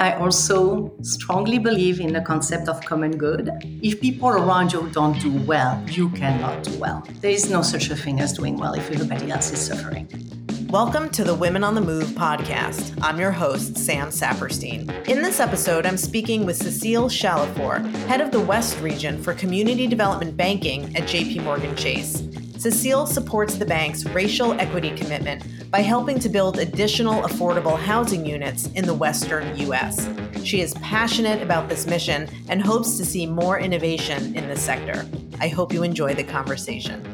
I also strongly believe in the concept of common good. If people around you don't do well, you cannot do well. There is no such a thing as doing well if everybody else is suffering. Welcome to the Women on the Move podcast. I'm your host, Sam Saperstein. In this episode, I'm speaking with Cecile Chalifour, head of the West region for community development banking at JP Morgan Chase. Cecile supports the bank's racial equity commitment by helping to build additional affordable housing units in the Western U.S. She is passionate about this mission and hopes to see more innovation in this sector. I hope you enjoy the conversation.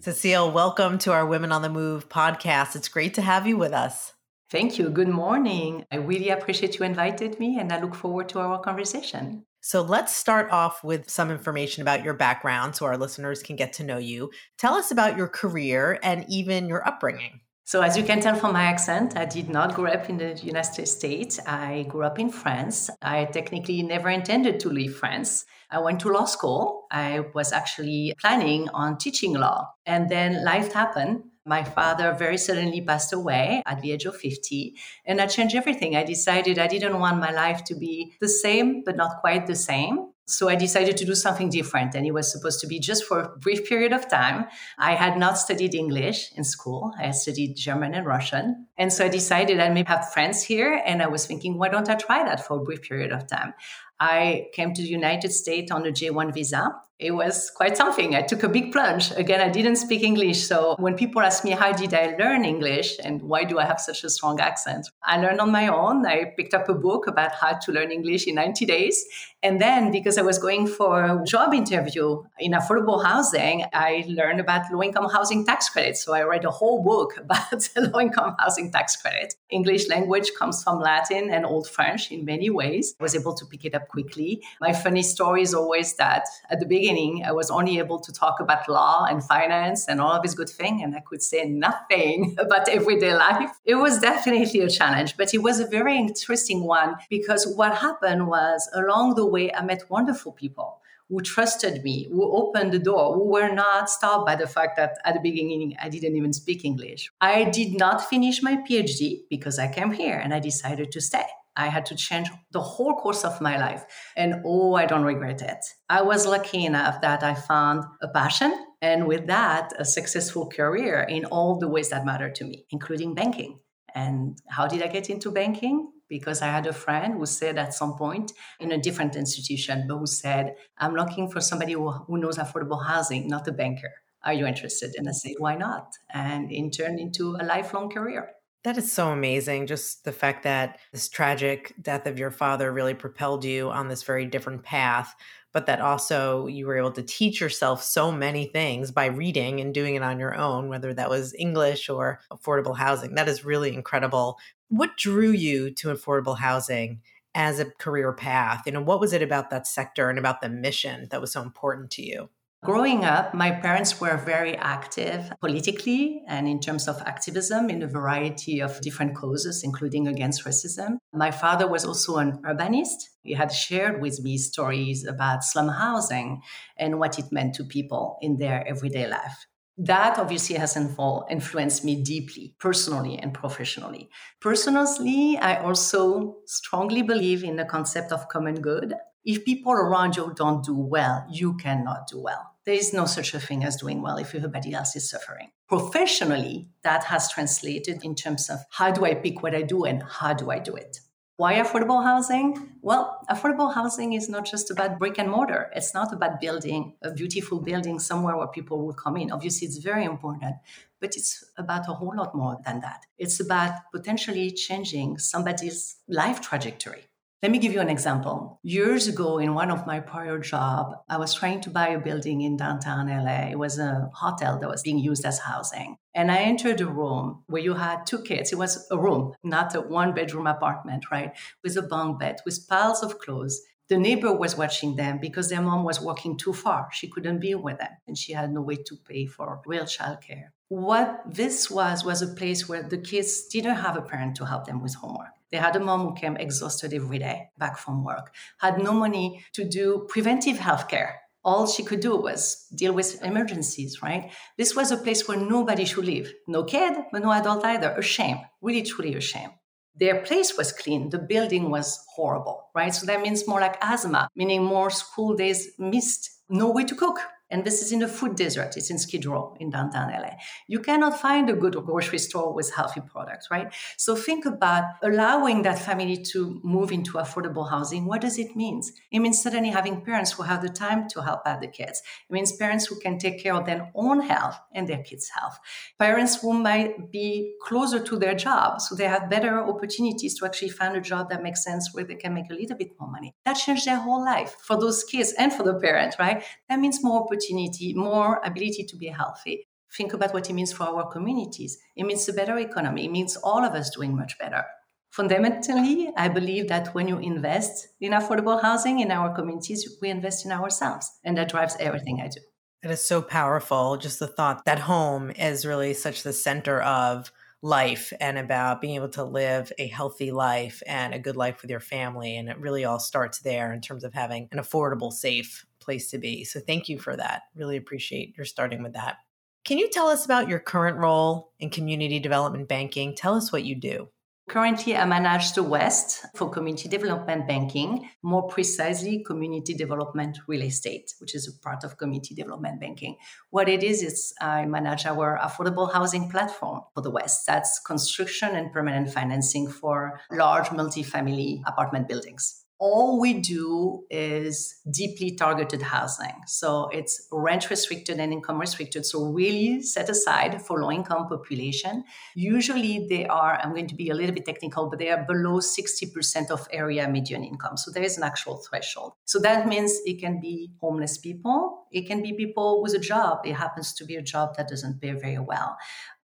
Cecile, welcome to our Women on the Move podcast. It's great to have you with us. Thank you. Good morning. I really appreciate you invited me and I look forward to our conversation. So let's start off with some information about your background so our listeners can get to know you. Tell us about your career and even your upbringing. So, as you can tell from my accent, I did not grow up in the United States. I grew up in France. I technically never intended to leave France. I went to law school. I was actually planning on teaching law. And then life happened. My father very suddenly passed away at the age of 50, and I changed everything. I decided I didn't want my life to be the same, but not quite the same. So I decided to do something different, and it was supposed to be just for a brief period of time. I had not studied English in school. I studied German and Russian. And so I decided I may have friends here, and I was thinking, why don't I try that for a brief period of time? I came to the United States on a J1 visa it was quite something. I took a big plunge. Again, I didn't speak English. So when people ask me, how did I learn English and why do I have such a strong accent? I learned on my own. I picked up a book about how to learn English in 90 days. And then because I was going for a job interview in affordable housing, I learned about low income housing tax credit. So I read a whole book about low income housing tax credit. English language comes from Latin and Old French in many ways. I was able to pick it up quickly. My funny story is always that at the beginning, beginning, I was only able to talk about law and finance and all of this good thing, and I could say nothing about everyday life. It was definitely a challenge, but it was a very interesting one because what happened was along the way, I met wonderful people who trusted me, who opened the door, who were not stopped by the fact that at the beginning I didn't even speak English. I did not finish my PhD because I came here and I decided to stay. I had to change the whole course of my life. And oh, I don't regret it. I was lucky enough that I found a passion and with that, a successful career in all the ways that matter to me, including banking. And how did I get into banking? Because I had a friend who said at some point in a different institution, but who said, I'm looking for somebody who, who knows affordable housing, not a banker. Are you interested? And I said, why not? And it turned into a lifelong career. That is so amazing. Just the fact that this tragic death of your father really propelled you on this very different path, but that also you were able to teach yourself so many things by reading and doing it on your own, whether that was English or affordable housing. That is really incredible. What drew you to affordable housing as a career path? You know, what was it about that sector and about the mission that was so important to you? Growing oh. up, my parents were very active politically and in terms of activism in a variety of different causes, including against racism. My father was also an urbanist. He had shared with me stories about slum housing and what it meant to people in their everyday life. That obviously has influenced me deeply, personally and professionally. Personally, I also strongly believe in the concept of common good if people around you don't do well, you cannot do well. There is no such a thing as doing well if everybody else is suffering. Professionally, that has translated in terms of how do I pick what I do and how do I do it. Why affordable housing? Well, affordable housing is not just about brick and mortar. It's not about building a beautiful building somewhere where people will come in. Obviously, it's very important, but it's about a whole lot more than that. It's about potentially changing somebody's life trajectory. Let me give you an example. Years ago, in one of my prior jobs, I was trying to buy a building in downtown LA. It was a hotel that was being used as housing. And I entered a room where you had two kids. It was a room, not a one bedroom apartment, right? With a bunk bed, with piles of clothes. The neighbor was watching them because their mom was working too far. She couldn't be with them and she had no way to pay for real childcare. What this was, was a place where the kids didn't have a parent to help them with homework they had a mom who came exhausted every day back from work, had no money to do preventive health care. All she could do was deal with emergencies, right? This was a place where nobody should live. No kid, but no adult either. A shame, really, truly a shame. their place was clean, the building was horrible, right? So that means more like asthma, meaning more school days missed, no way to cook, and this is in a food desert. It's in Skid Row in downtown LA. You cannot find a good grocery store with healthy products, right? So think about allowing that family to move into affordable housing. What does it mean? It means suddenly having parents who have the time to help out the kids. It means parents who can take care of their own health and their kids' health. Parents who might be closer to their job, so they have better opportunities to actually find a job that makes sense where they can make a little bit more money. That changed their whole life for those kids and for the parent, right? That means more opportunities opportunity, more ability to be healthy. Think about what it means for our communities. It means a better economy. It means all of us doing much better. Fundamentally, I believe that when you invest in affordable housing in our communities, we invest in ourselves. And that drives everything I do. It is so powerful. Just the thought that home is really such the center of life and about being able to live a healthy life and a good life with your family. And it really all starts there in terms of having an affordable, safe place to be. So thank you for that. Really appreciate your starting with that. Can you tell us about your current role in community development banking? Tell us what you do. Currently, I manage the West for community development banking, more precisely, community development real estate, which is a part of community development banking. What it is, is I manage our affordable housing platform for the West. That's construction and permanent financing for large multifamily apartment buildings all we do is deeply targeted housing. So it's rent restricted and income restricted. So really set aside for low income population. Usually they are, I'm going to be a little bit technical, but they are below 60% of area median income. So there is an actual threshold. So that means it can be homeless people. It can be people with a job. It happens to be a job that doesn't pay very well.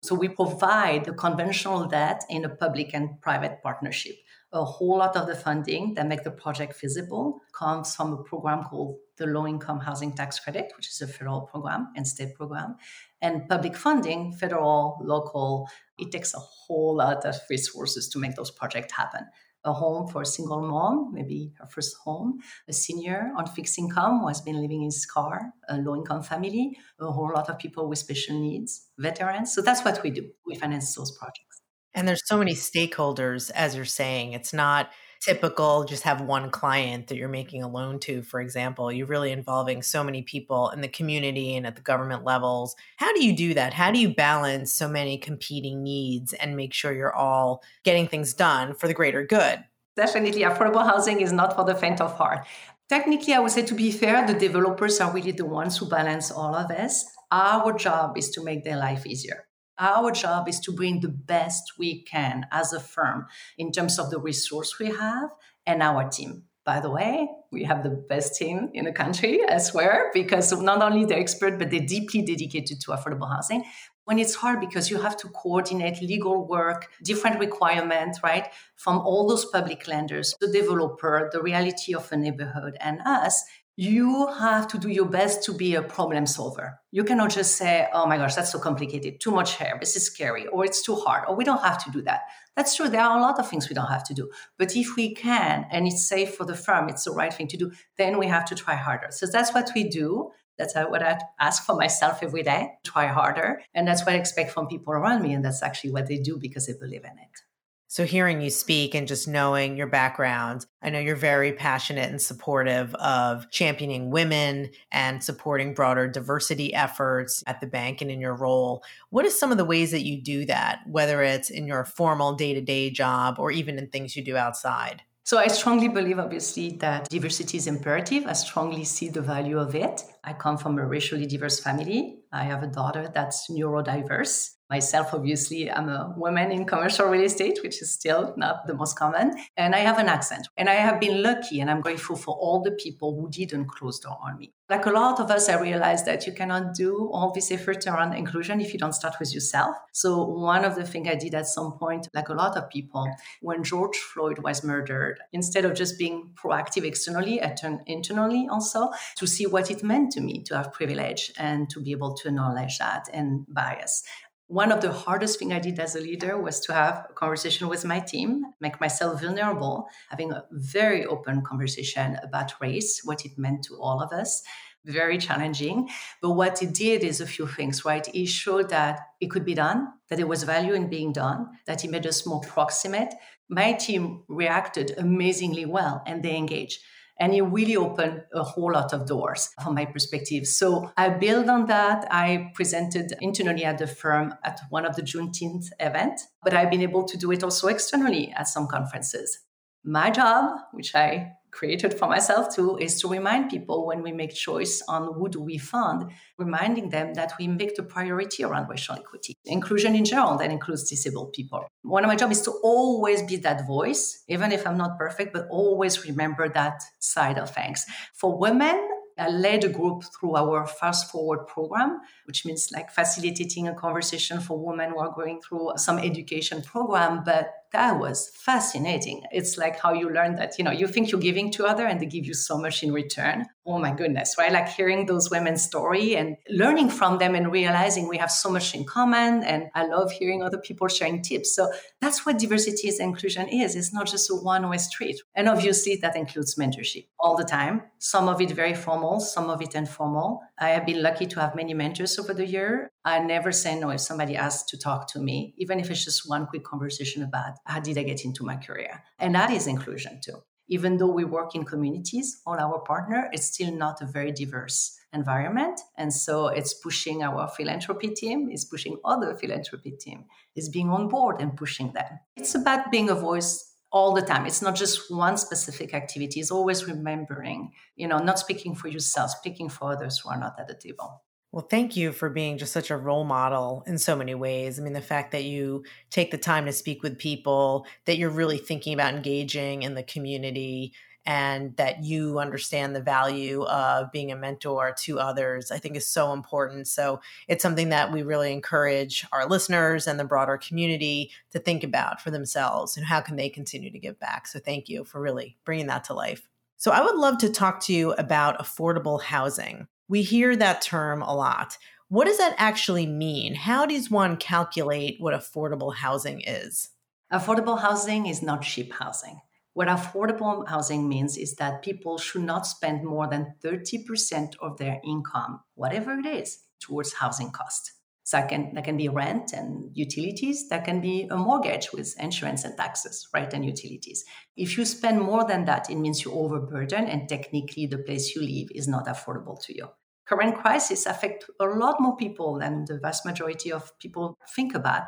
So we provide the conventional debt in a public and private partnership a whole lot of the funding that make the project feasible comes from a program called the Low Income Housing Tax Credit, which is a federal program and state program. And public funding, federal, local, it takes a whole lot of resources to make those projects happen. A home for a single mom, maybe her first home, a senior on fixed income who has been living in his car, a low income family, a whole lot of people with special needs, veterans. So that's what we do. We finance those projects. And there's so many stakeholders, as you're saying. It's not typical just have one client that you're making a loan to, for example. You're really involving so many people in the community and at the government levels. How do you do that? How do you balance so many competing needs and make sure you're all getting things done for the greater good? Definitely, affordable housing is not for the faint of heart. Technically, I would say to be fair, the developers are really the ones who balance all of this. Our job is to make their life easier. Our job is to bring the best we can as a firm in terms of the resource we have and our team. By the way, we have the best team in the country, I swear, because not only they're expert, but they're deeply dedicated to affordable housing. When it's hard because you have to coordinate legal work, different requirements, right? From all those public lenders, the developer, the reality of a neighborhood, and us, you have to do your best to be a problem solver. You cannot just say, oh my gosh, that's so complicated, too much hair, this is scary, or it's too hard, or we don't have to do that. That's true. There are a lot of things we don't have to do. But if we can, and it's safe for the firm, it's the right thing to do, then we have to try harder. So that's what we do. That's what I ask for myself every day try harder. And that's what I expect from people around me. And that's actually what they do because they believe in it. So, hearing you speak and just knowing your background, I know you're very passionate and supportive of championing women and supporting broader diversity efforts at the bank and in your role. What are some of the ways that you do that, whether it's in your formal day to day job or even in things you do outside? So I strongly believe, obviously, that diversity is imperative. I strongly see the value of it. I come from a racially diverse family. I have a daughter that's neurodiverse. Myself, obviously, I'm a woman in commercial real estate, which is still not the most common. And I have an accent. And I have been lucky and I'm grateful for all the people who didn't close door on me. Like a lot of us, I realized that you cannot do all this effort around inclusion if you don't start with yourself. So one of the things I did at some point, like a lot of people, when George Floyd was murdered, instead of just being proactive externally, I turned internally also to see what it meant to me to have privilege and to be able to acknowledge that and bias one of the hardest thing I did as a leader was to have a conversation with my team, make myself vulnerable, having a very open conversation about race, what it meant to all of us, very challenging. But what it did is a few things, right? It showed that it could be done, that there was value in being done, that it made us more proximate. My team reacted amazingly well and they engaged. And it really opened a whole lot of doors from my perspective. So I build on that. I presented internally at the firm at one of the Juneteenth event, but I've been able to do it also externally at some conferences. My job, which I created for myself too is to remind people when we make choice on who do we fund reminding them that we make the priority around racial equity inclusion in general that includes disabled people one of my jobs is to always be that voice even if i'm not perfect but always remember that side of things for women I led a group through our Fast Forward program, which means like facilitating a conversation for women who are going through some education program. But that was fascinating. It's like how you learn that, you know, you think you're giving to other and they give you so much in return. Oh my goodness, right? Like hearing those women's story and learning from them and realizing we have so much in common. And I love hearing other people sharing tips. So that's what diversity and inclusion is. It's not just a one-way street. And obviously that includes mentorship all the time. Some of it very formal, some of it informal. I have been lucky to have many mentors over the year. I never say no if somebody asks to talk to me, even if it's just one quick conversation about Uh, how did I get into my career? And that is inclusion too. Even though we work in communities, all our partner, it's still not a very diverse environment. And so it's pushing our philanthropy team, it's pushing other philanthropy team, is being on board and pushing them. It's about being a voice all the time. It's not just one specific activity. It's always remembering, you know, not speaking for yourself, speaking for others who are not at the table. Well, thank you for being just such a role model in so many ways. I mean, the fact that you take the time to speak with people, that you're really thinking about engaging in the community, and that you understand the value of being a mentor to others, I think is so important. So it's something that we really encourage our listeners and the broader community to think about for themselves and how can they continue to give back. So thank you for really bringing that to life. So I would love to talk to you about affordable housing. We hear that term a lot. What does that actually mean? How does one calculate what affordable housing is? Affordable housing is not cheap housing. What affordable housing means is that people should not spend more than 30% of their income, whatever it is, towards housing cost. So that can, that can be rent and utilities. That can be a mortgage with insurance and taxes, right? And utilities. If you spend more than that, it means you overburden and technically the place you live is not affordable to you. Current crisis affect a lot more people than the vast majority of people think about.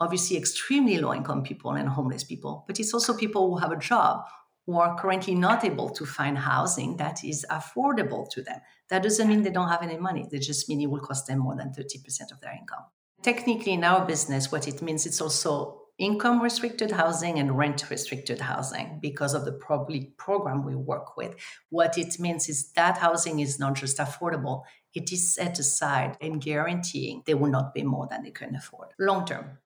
Obviously, extremely low income people and homeless people, but it's also people who have a job who are currently not able to find housing that is affordable to them. That doesn't mean they don't have any money. They just mean it will cost them more than 30% of their income. Technically, in our business, what it means, it's also income restricted housing and rent restricted housing because of the public program we work with. What it means is that housing is not just affordable, it is set aside and guaranteeing they will not pay more than they can afford long term.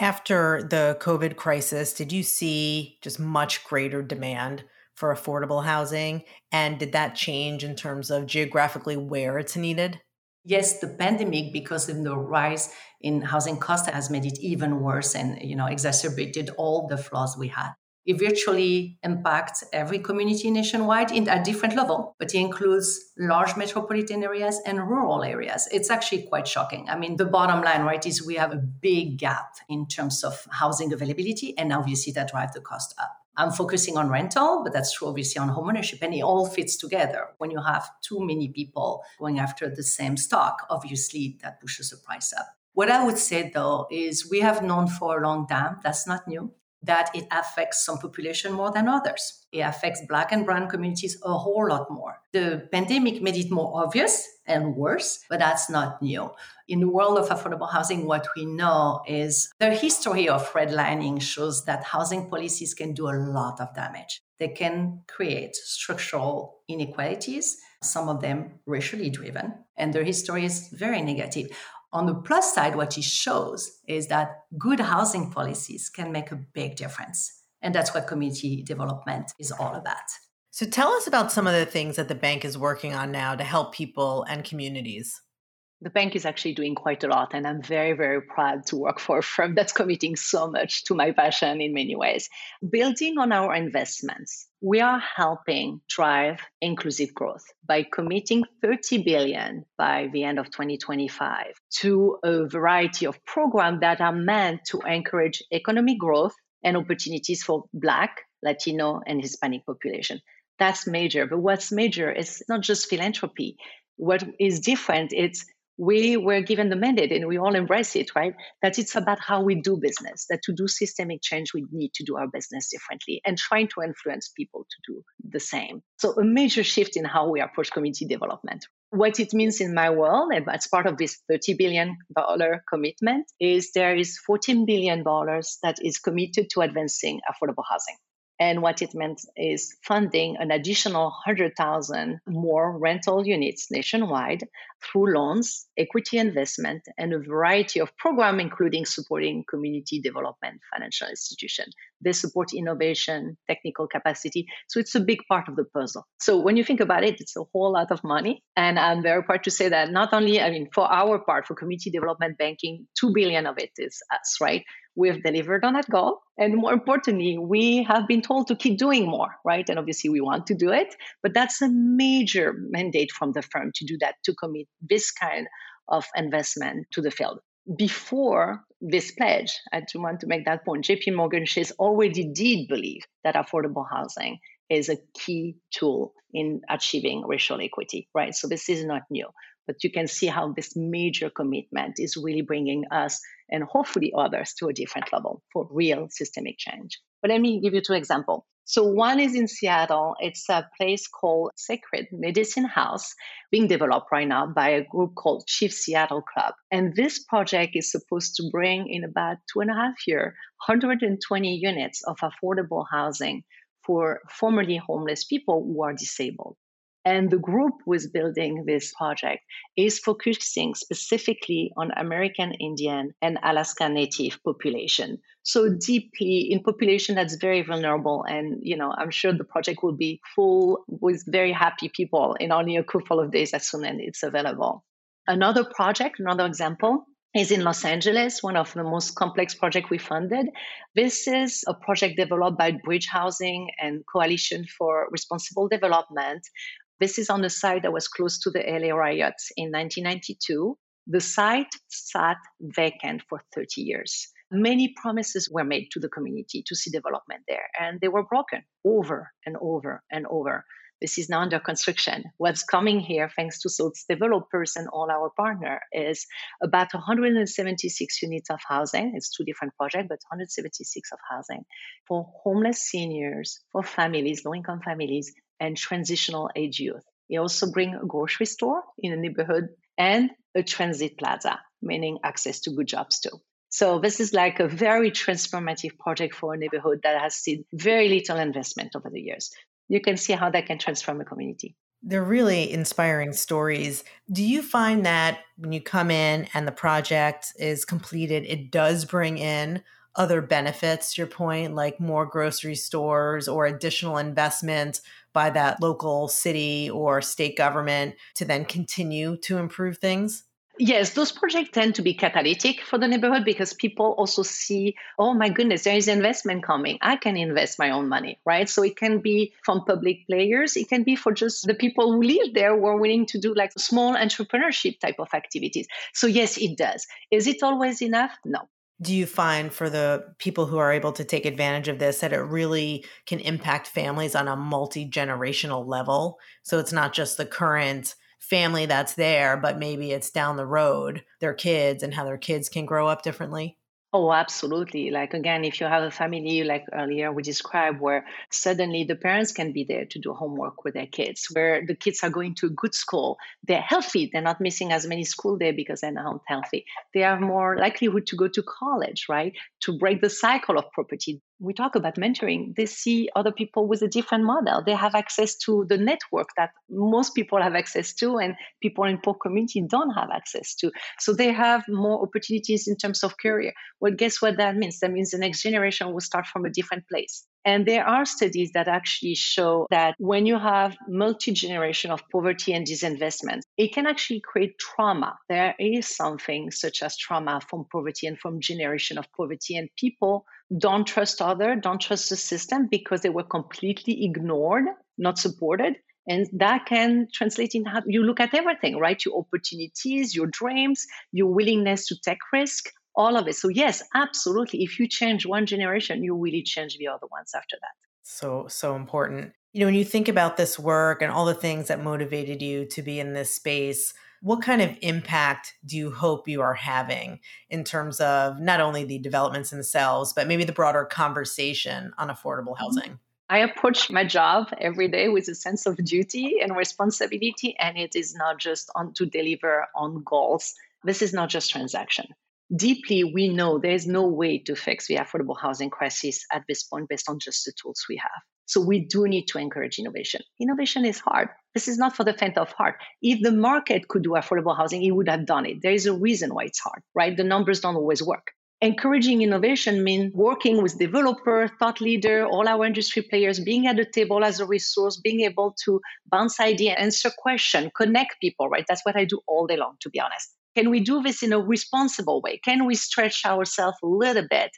After the COVID crisis, did you see just much greater demand for affordable housing? And did that change in terms of geographically where it's needed? Yes, the pandemic, because of the rise in housing cost, has made it even worse and you know exacerbated all the flaws we had. It virtually impacts every community nationwide in a different level, but it includes large metropolitan areas and rural areas. It's actually quite shocking. I mean, the bottom line, right, is we have a big gap in terms of housing availability, and obviously that drives the cost up. I'm focusing on rental, but that's true obviously on homeownership, and it all fits together. When you have too many people going after the same stock, obviously that pushes the price up. What I would say though is we have known for a long time, that's not new, that it affects some population more than others. It affects Black and Brown communities a whole lot more. The pandemic made it more obvious and worse, but that's not new. In the world of affordable housing, what we know is the history of redlining shows that housing policies can do a lot of damage. They can create structural inequalities, some of them racially driven, and their history is very negative. On the plus side, what it shows is that good housing policies can make a big difference. And that's what community development is all about. So tell us about some of the things that the bank is working on now to help people and communities. The bank is actually doing quite a lot and i'm very very proud to work for a firm that's committing so much to my passion in many ways. Building on our investments we are helping drive inclusive growth by committing 30 billion by the end of 2025 to a variety of programs that are meant to encourage economic growth and opportunities for black latino and hispanic population. That's major but what's major is not just philanthropy. What is different it's we were given the mandate and we all embrace it, right? That it's about how we do business, that to do systemic change, we need to do our business differently and trying to influence people to do the same. So, a major shift in how we approach community development. What it means in my world, and as part of this $30 billion commitment, is there is $14 billion that is committed to advancing affordable housing. And what it meant is funding an additional 100,000 more rental units nationwide through loans, equity investment, and a variety of programs, including supporting community development financial institutions. They support innovation, technical capacity. So it's a big part of the puzzle. So when you think about it, it's a whole lot of money. And I'm very proud to say that not only, I mean, for our part, for community development banking, 2 billion of it is us, right? We've delivered on that goal. And more importantly, we have been told to keep doing more, right? And obviously, we want to do it. But that's a major mandate from the firm to do that, to commit this kind of investment to the field. Before this pledge, I do want to make that point. JP Morgan Chase already did believe that affordable housing is a key tool in achieving racial equity, right? So this is not new. But you can see how this major commitment is really bringing us and hopefully others to a different level for real systemic change. But let me give you two examples. So one is in Seattle. It's a place called Sacred Medicine House being developed right now by a group called Chief Seattle Club. And this project is supposed to bring in about two and a half year, 120 units of affordable housing for formerly homeless people who are disabled. And the group was building this project is focusing specifically on American Indian and Alaska Native population. So deeply in population that's very vulnerable. And, you know, I'm sure the project will be full with very happy people in only a couple of days as soon as it's available. Another project, another example is in Los Angeles, one of the most complex projects we funded. This is a project developed by Bridge Housing and Coalition for Responsible Development, this is on the site that was close to the LA riots in 1992. The site sat vacant for 30 years. Many promises were made to the community to see development there, and they were broken over and over and over. This is now under construction. What's coming here, thanks to SOT's developers and all our partner, is about 176 units of housing. It's two different projects, but 176 of housing for homeless seniors, for families, low-income families, and transitional age youth. He also bring a grocery store in a neighborhood and a transit plaza, meaning access to good jobs too. So this is like a very transformative project for a neighborhood that has seen very little investment over the years. You can see how that can transform a community. They're really inspiring stories. Do you find that when you come in and the project is completed, it does bring in other benefits, your point, like more grocery stores or additional investment by that local city or state government to then continue to improve things? Yes, those projects tend to be catalytic for the neighborhood because people also see, oh my goodness, there is investment coming. I can invest my own money, right? So it can be from public players, it can be for just the people who live there who are willing to do like small entrepreneurship type of activities. So yes, it does. Is it always enough? No do you find for the people who are able to take advantage of this that it really can impact families on a multi generational level? So it's not just the current family that's there, but maybe it's down the road, their kids and how their kids can grow up differently? Oh, absolutely. Like, again, if you have a family, like earlier we described, where suddenly the parents can be there to do homework with their kids, where the kids are going to a good school, they're healthy, they're not missing as many school days because they're not healthy. They have more likelihood to go to college, right? To break the cycle of property we talk about mentoring, they see other people with a different model. They have access to the network that most people have access to, and people in poor community don't have access to. So they have more opportunities in terms of career. Well, guess what that means? That means the next generation will start from a different place. And there are studies that actually show that when you have multi generation of poverty and disinvestment, it can actually create trauma. There is something such as trauma from poverty and from generation of poverty, and people don't trust other, don't trust the system because they were completely ignored, not supported. And that can translate in how you look at everything, right? Your opportunities, your dreams, your willingness to take risk, all of it. So yes, absolutely. If you change one generation, you really change the other ones after that. So so important. You know, when you think about this work and all the things that motivated you to be in this space, what kind of impact do you hope you are having in terms of not only the developments themselves, but maybe the broader conversation on affordable mm-hmm. housing? I approach my job every day with a sense of duty and responsibility, and it is not just on to deliver on goals. This is not just transaction deeply we know there's no way to fix the affordable housing crisis at this point based on just the tools we have. So we do need to encourage innovation. Innovation is hard. This is not for the faint of heart. If the market could do affordable housing, it would have done it. There is a reason why it's hard, right? The numbers don't always work. Encouraging innovation means working with developer, thought leader, all our industry players, being at the table as a resource, being able to bounce idea, answer question, connect people, right? That's what I do all day long, to be honest. Can we do this in a responsible way? Can we stretch ourselves a little bit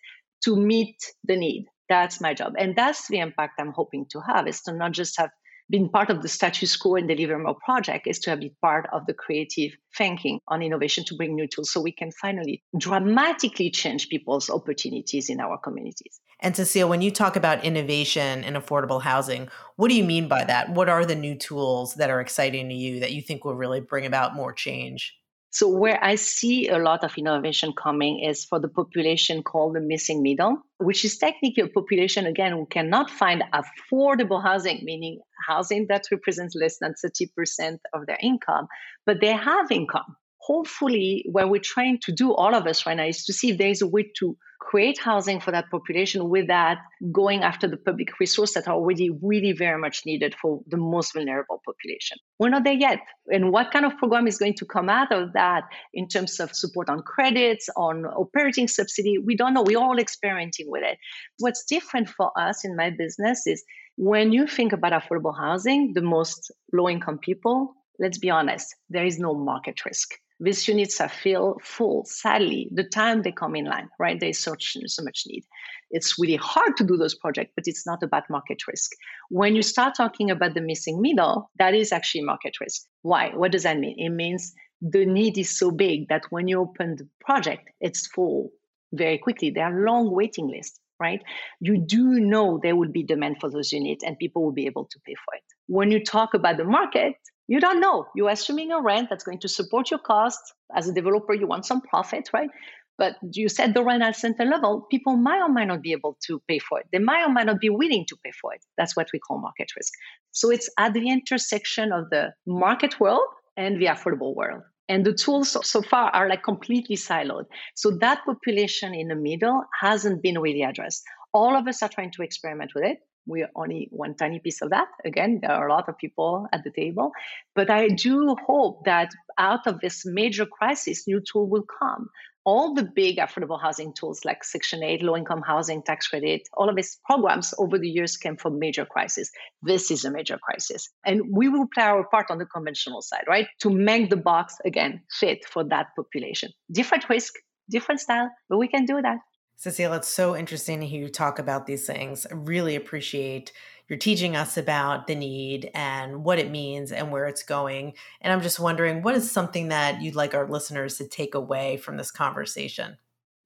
to meet the need? That's my job. And that's the impact I'm hoping to have is to not just have been part of the status quo and deliver more project is to have been part of the creative thinking on innovation to bring new tools so we can finally dramatically change people's opportunities in our communities. And Cecile, when you talk about innovation in affordable housing, what do you mean by that? What are the new tools that are exciting to you that you think will really bring about more change? So, where I see a lot of innovation coming is for the population called the missing middle, which is technically a population, again, who cannot find affordable housing, meaning housing that represents less than 30% of their income, but they have income. Hopefully, what we're trying to do, all of us right now, is to see if there is a way to create housing for that population without going after the public resources that are already really very much needed for the most vulnerable population. We're not there yet. And what kind of program is going to come out of that in terms of support on credits, on operating subsidy? We don't know. We're all experimenting with it. What's different for us in my business is when you think about affordable housing, the most low income people, let's be honest, there is no market risk these units are filled full, sadly, the time they come in line, right? There's such so much need. It's really hard to do those projects, but it's not about market risk. When you start talking about the missing middle, that is actually market risk. Why? What does that mean? It means the need is so big that when you open the project, it's full very quickly. There are long waiting lists, right? You do know there will be demand for those units and people will be able to pay for it. When you talk about the market, you don't know. You're assuming a rent that's going to support your costs. As a developer, you want some profit, right? But you set the rent at a certain level, people might or might not be able to pay for it. They might or might not be willing to pay for it. That's what we call market risk. So it's at the intersection of the market world and the affordable world. And the tools so far are like completely siloed. So that population in the middle hasn't been really addressed. All of us are trying to experiment with it we're only one tiny piece of that. Again, there are a lot of people at the table. But I do hope that out of this major crisis, new tool will come. All the big affordable housing tools like Section 8, low income housing, tax credit, all of these programs over the years came from major crisis. This is a major crisis. And we will play our part on the conventional side, right? To make the box, again, fit for that population. Different risk, different style, but we can do that. Cecile, it's so interesting to hear you talk about these things. I really appreciate your teaching us about the need and what it means and where it's going. And I'm just wondering, what is something that you'd like our listeners to take away from this conversation?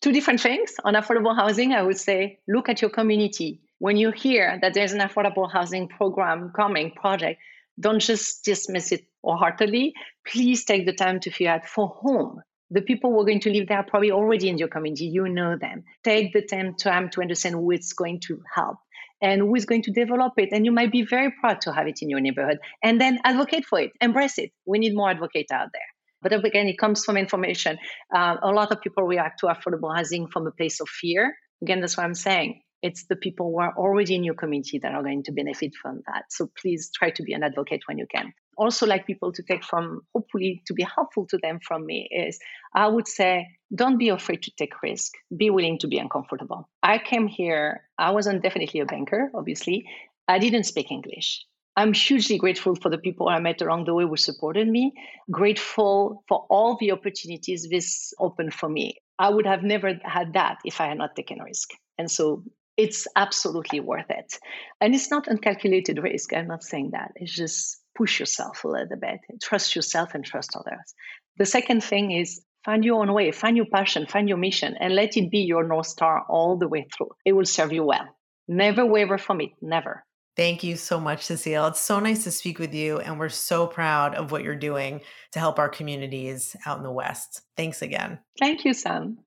Two different things. On affordable housing, I would say look at your community. When you hear that there's an affordable housing program coming, project, don't just dismiss it wholeheartedly. Please take the time to figure out for whom the people who are going to live there are probably already in your community. You know them. Take the time, to understand who it's going to help and who is going to develop it. And you might be very proud to have it in your neighborhood. And then advocate for it, embrace it. We need more advocates out there. But again, it comes from information. Uh, a lot of people react to affordable housing from a place of fear. Again, that's what I'm saying. It's the people who are already in your community that are going to benefit from that. So please try to be an advocate when you can. Also like people to take from, hopefully to be helpful to them from me is I would say, don't be afraid to take risk. Be willing to be uncomfortable. I came here, I wasn't definitely a banker, obviously. I didn't speak English. I'm hugely grateful for the people I met along the way who supported me, grateful for all the opportunities this opened for me. I would have never had that if I had not taken risk. And so it's absolutely worth it. And it's not uncalculated risk. I'm not saying that. It's just push yourself a little bit, trust yourself and trust others. The second thing is find your own way, find your passion, find your mission, and let it be your North Star all the way through. It will serve you well. Never waver from it, never. Thank you so much, Cecile. It's so nice to speak with you, and we're so proud of what you're doing to help our communities out in the West. Thanks again. Thank you, Sam.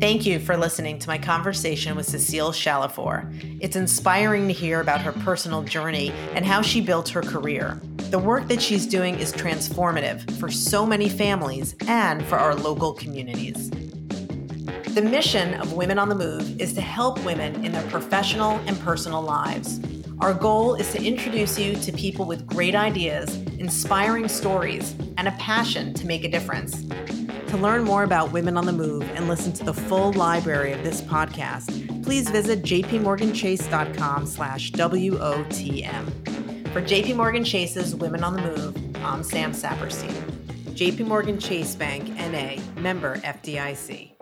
Thank you for listening to my conversation with Cecile Chalifour. It's inspiring to hear about her personal journey and how she built her career. The work that she's doing is transformative for so many families and for our local communities. The mission of Women on the Move is to help women in their professional and personal lives. Our goal is to introduce you to people with great ideas, inspiring stories, and a passion to make a difference. To learn more about Women on the Move and listen to the full library of this podcast, please visit jpmorganchase.com slash WOTM. For JP Morgan Chase's Women on the Move, I'm Sam Saperstein. JP Morgan Chase Bank, N.A., member FDIC.